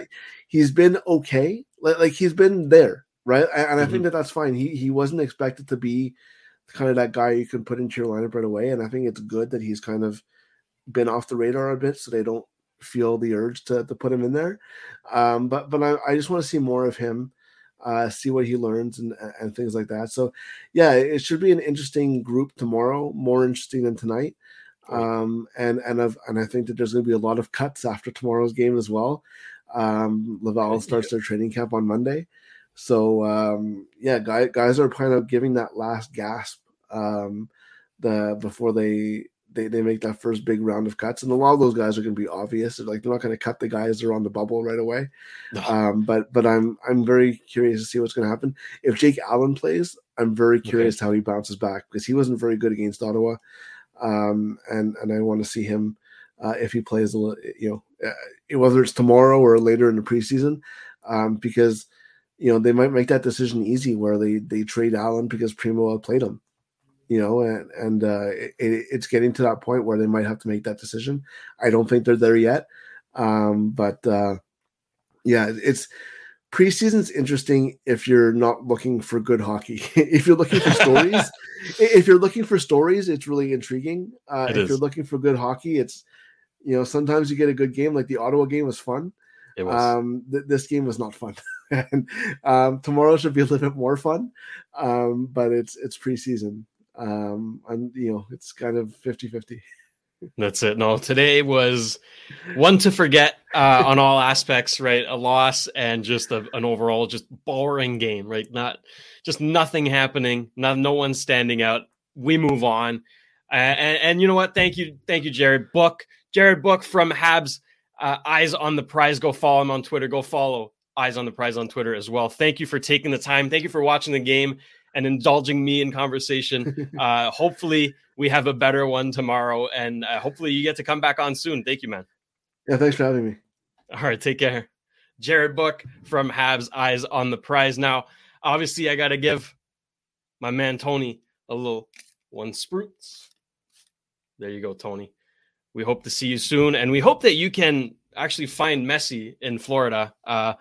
he's been okay, like, like he's been there, right? And, and I mm-hmm. think that that's fine. He he wasn't expected to be kind of that guy you can put into your lineup right away, and I think it's good that he's kind of been off the radar a bit, so they don't feel the urge to to put him in there. Um, but but I, I just want to see more of him uh, see what he learns and and things like that. So, yeah, it should be an interesting group tomorrow, more interesting than tonight. Um, and and I've, and I think that there's going to be a lot of cuts after tomorrow's game as well. Um, Laval starts their training camp on Monday, so um, yeah, guys, guys are kind of giving that last gasp um, the before they they, they make that first big round of cuts, and a lot of those guys are going to be obvious. They're like they're not going to cut the guys that are on the bubble right away. No. Um, but but I'm I'm very curious to see what's going to happen if Jake Allen plays. I'm very curious okay. how he bounces back because he wasn't very good against Ottawa, um, and and I want to see him uh, if he plays a little, you know, uh, whether it's tomorrow or later in the preseason, um, because you know they might make that decision easy where they they trade Allen because Primeau played him you know, and, and uh, it, it's getting to that point where they might have to make that decision. I don't think they're there yet, um, but uh, yeah, it's preseason's interesting if you're not looking for good hockey. if you're looking for stories, if you're looking for stories, it's really intriguing. Uh, it if is. you're looking for good hockey, it's you know sometimes you get a good game. Like the Ottawa game was fun. It was. Um, th- this game was not fun. and um, tomorrow should be a little bit more fun, um, but it's it's preseason um and you know it's kind of 50 50 that's it no today was one to forget uh on all aspects right? A loss and just a, an overall just boring game right? Not just nothing happening not no one standing out. We move on. Uh, and, and you know what? Thank you thank you jared book. Jared book from habs uh, eyes on the prize. Go follow him on twitter. Go follow eyes on the prize on twitter as well. Thank you for taking the time. Thank you for watching the game and indulging me in conversation. uh, hopefully, we have a better one tomorrow, and uh, hopefully, you get to come back on soon. Thank you, man. Yeah, thanks for having me. All right, take care. Jared Book from Habs Eyes on the Prize. Now, obviously, I got to give my man Tony a little one spruits. There you go, Tony. We hope to see you soon, and we hope that you can actually find Messi in Florida. Uh,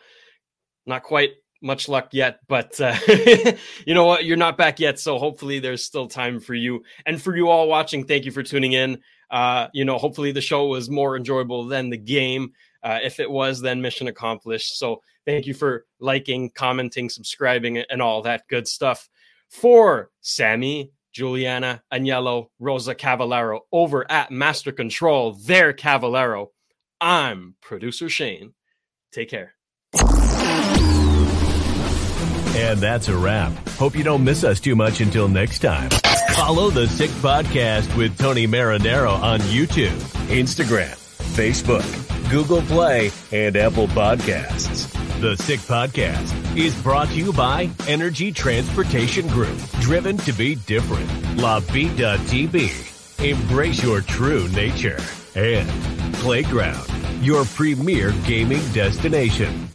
not quite much luck yet, but uh, you know what? You're not back yet, so hopefully there's still time for you. And for you all watching, thank you for tuning in. Uh, you know, hopefully the show was more enjoyable than the game. Uh, if it was, then mission accomplished. So thank you for liking, commenting, subscribing, and all that good stuff. For Sammy, Juliana, Agnello, Rosa Cavallero over at Master Control, their Cavallero. I'm producer Shayne. Take care. And that's a wrap. Hope you don't miss us too much until next time. Follow the Sick Podcast with Tony Marinaro on YouTube, Instagram, Facebook, Google Play, and Apple Podcasts. The Sick Podcast is brought to you by Energy Transportation Group, driven to be different. La Bitt à Tibi, embrace your true nature. And Playground, your premier gaming destination.